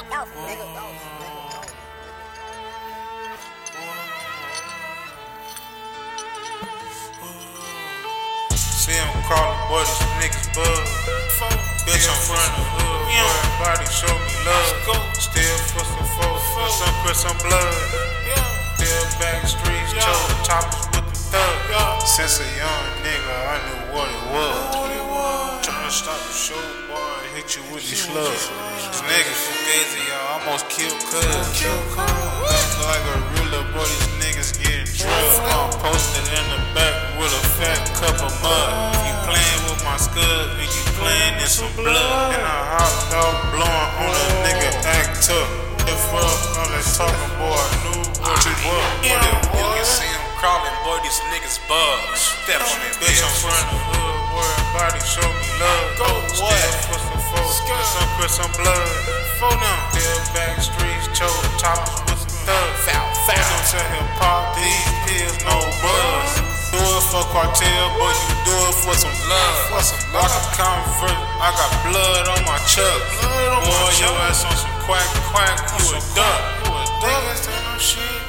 See him crawling, boy, niggas bug. Bitch, I'm from the hood, everybody show me love. Still for some folks, for some for some blood. Still back streets, chose toppers with the thug. Since a young nigga, I knew what it was. Tryna stop the show, boy, hit you with these slugs. These niggas fugazi, y'all almost killed cuz. Looking like a real little boy, these niggas getting drugged. I'm posted in the back with a fat cup of mud. You playing with my scud, and you playing in some blood. And I hopped out blowing on a nigga act tough. If up, all that talking, boy, I knew what it was. What it You was. Crawling, boy, these niggas bugs. Step on it, Bitch. I'm from the hood, where everybody show me love. Go what? for some folks, for some for some blood. Phone now. Still back streets, chose toppers with some thugs. Foul, foul. Don't tell him pop these pills, no buzz. Do it for cartel, but you do it for some love. For some I can convert, I got blood on my chuck. Blood on my Boy, your chuck. ass on some quack, quack, you a duck. You a duck. Niggas ain't no shit,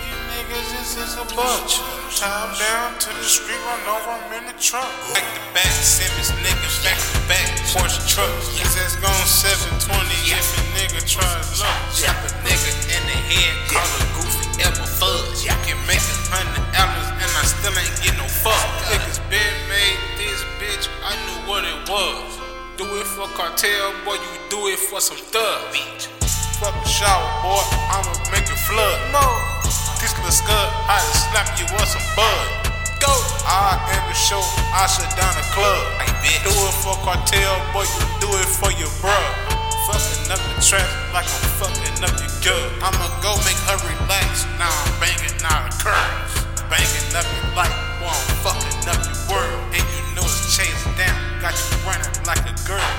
niggas, this is a bunch. Time down to the street, run over, I'm in the truck. Back to back, Simmons niggas, back to back, Porsche trucks. Yes, that's gone 720 if a nigga tries luck. Chop a nigga in the head, call a goofy ever fudge. You can make a hundred dollars and I still ain't get no fuck. Niggas been made this bitch, I knew what it was. Do it for cartel, boy, you do it for some thug. Bitch. Fuck a shower, boy, I'ma make it flood. Slap you with some bud. Go! I end the show, I shut down the club. Hey, bitch. Do it for cartel, boy, you do it for your bruh. Fucking up the trap like I'm fucking up your girl. I'ma go make her relax. Now I'm banging out of curves. Banging up your life, boy, I'm fucking up your world. And you know it's chasing down, got you running like a girl.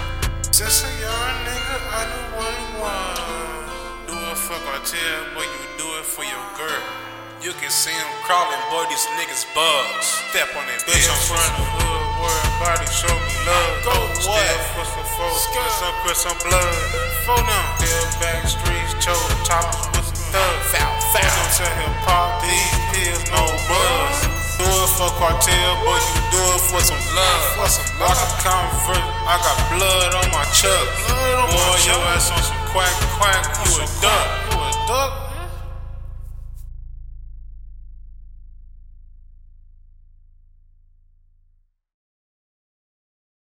Since a young nigga, I knew what it was. Do it for cartel, boy, you do it for your girl. You can see him crawling, boy, these niggas bugs. Step on it, Bitch. I'm from the hood, where everybody show me love. Go Still what? for some folks, Skirt. for some, for some blood. Phone now. Still back streets, chose toppers with some thugs. Foul, foul. Don't tell him pop these pills, no buzz. Do it for cartel, boy, you do it for some love. For some I can convert, I got blood on my chuck. Blood on my boy, your ass on some quack, quack, you a duck.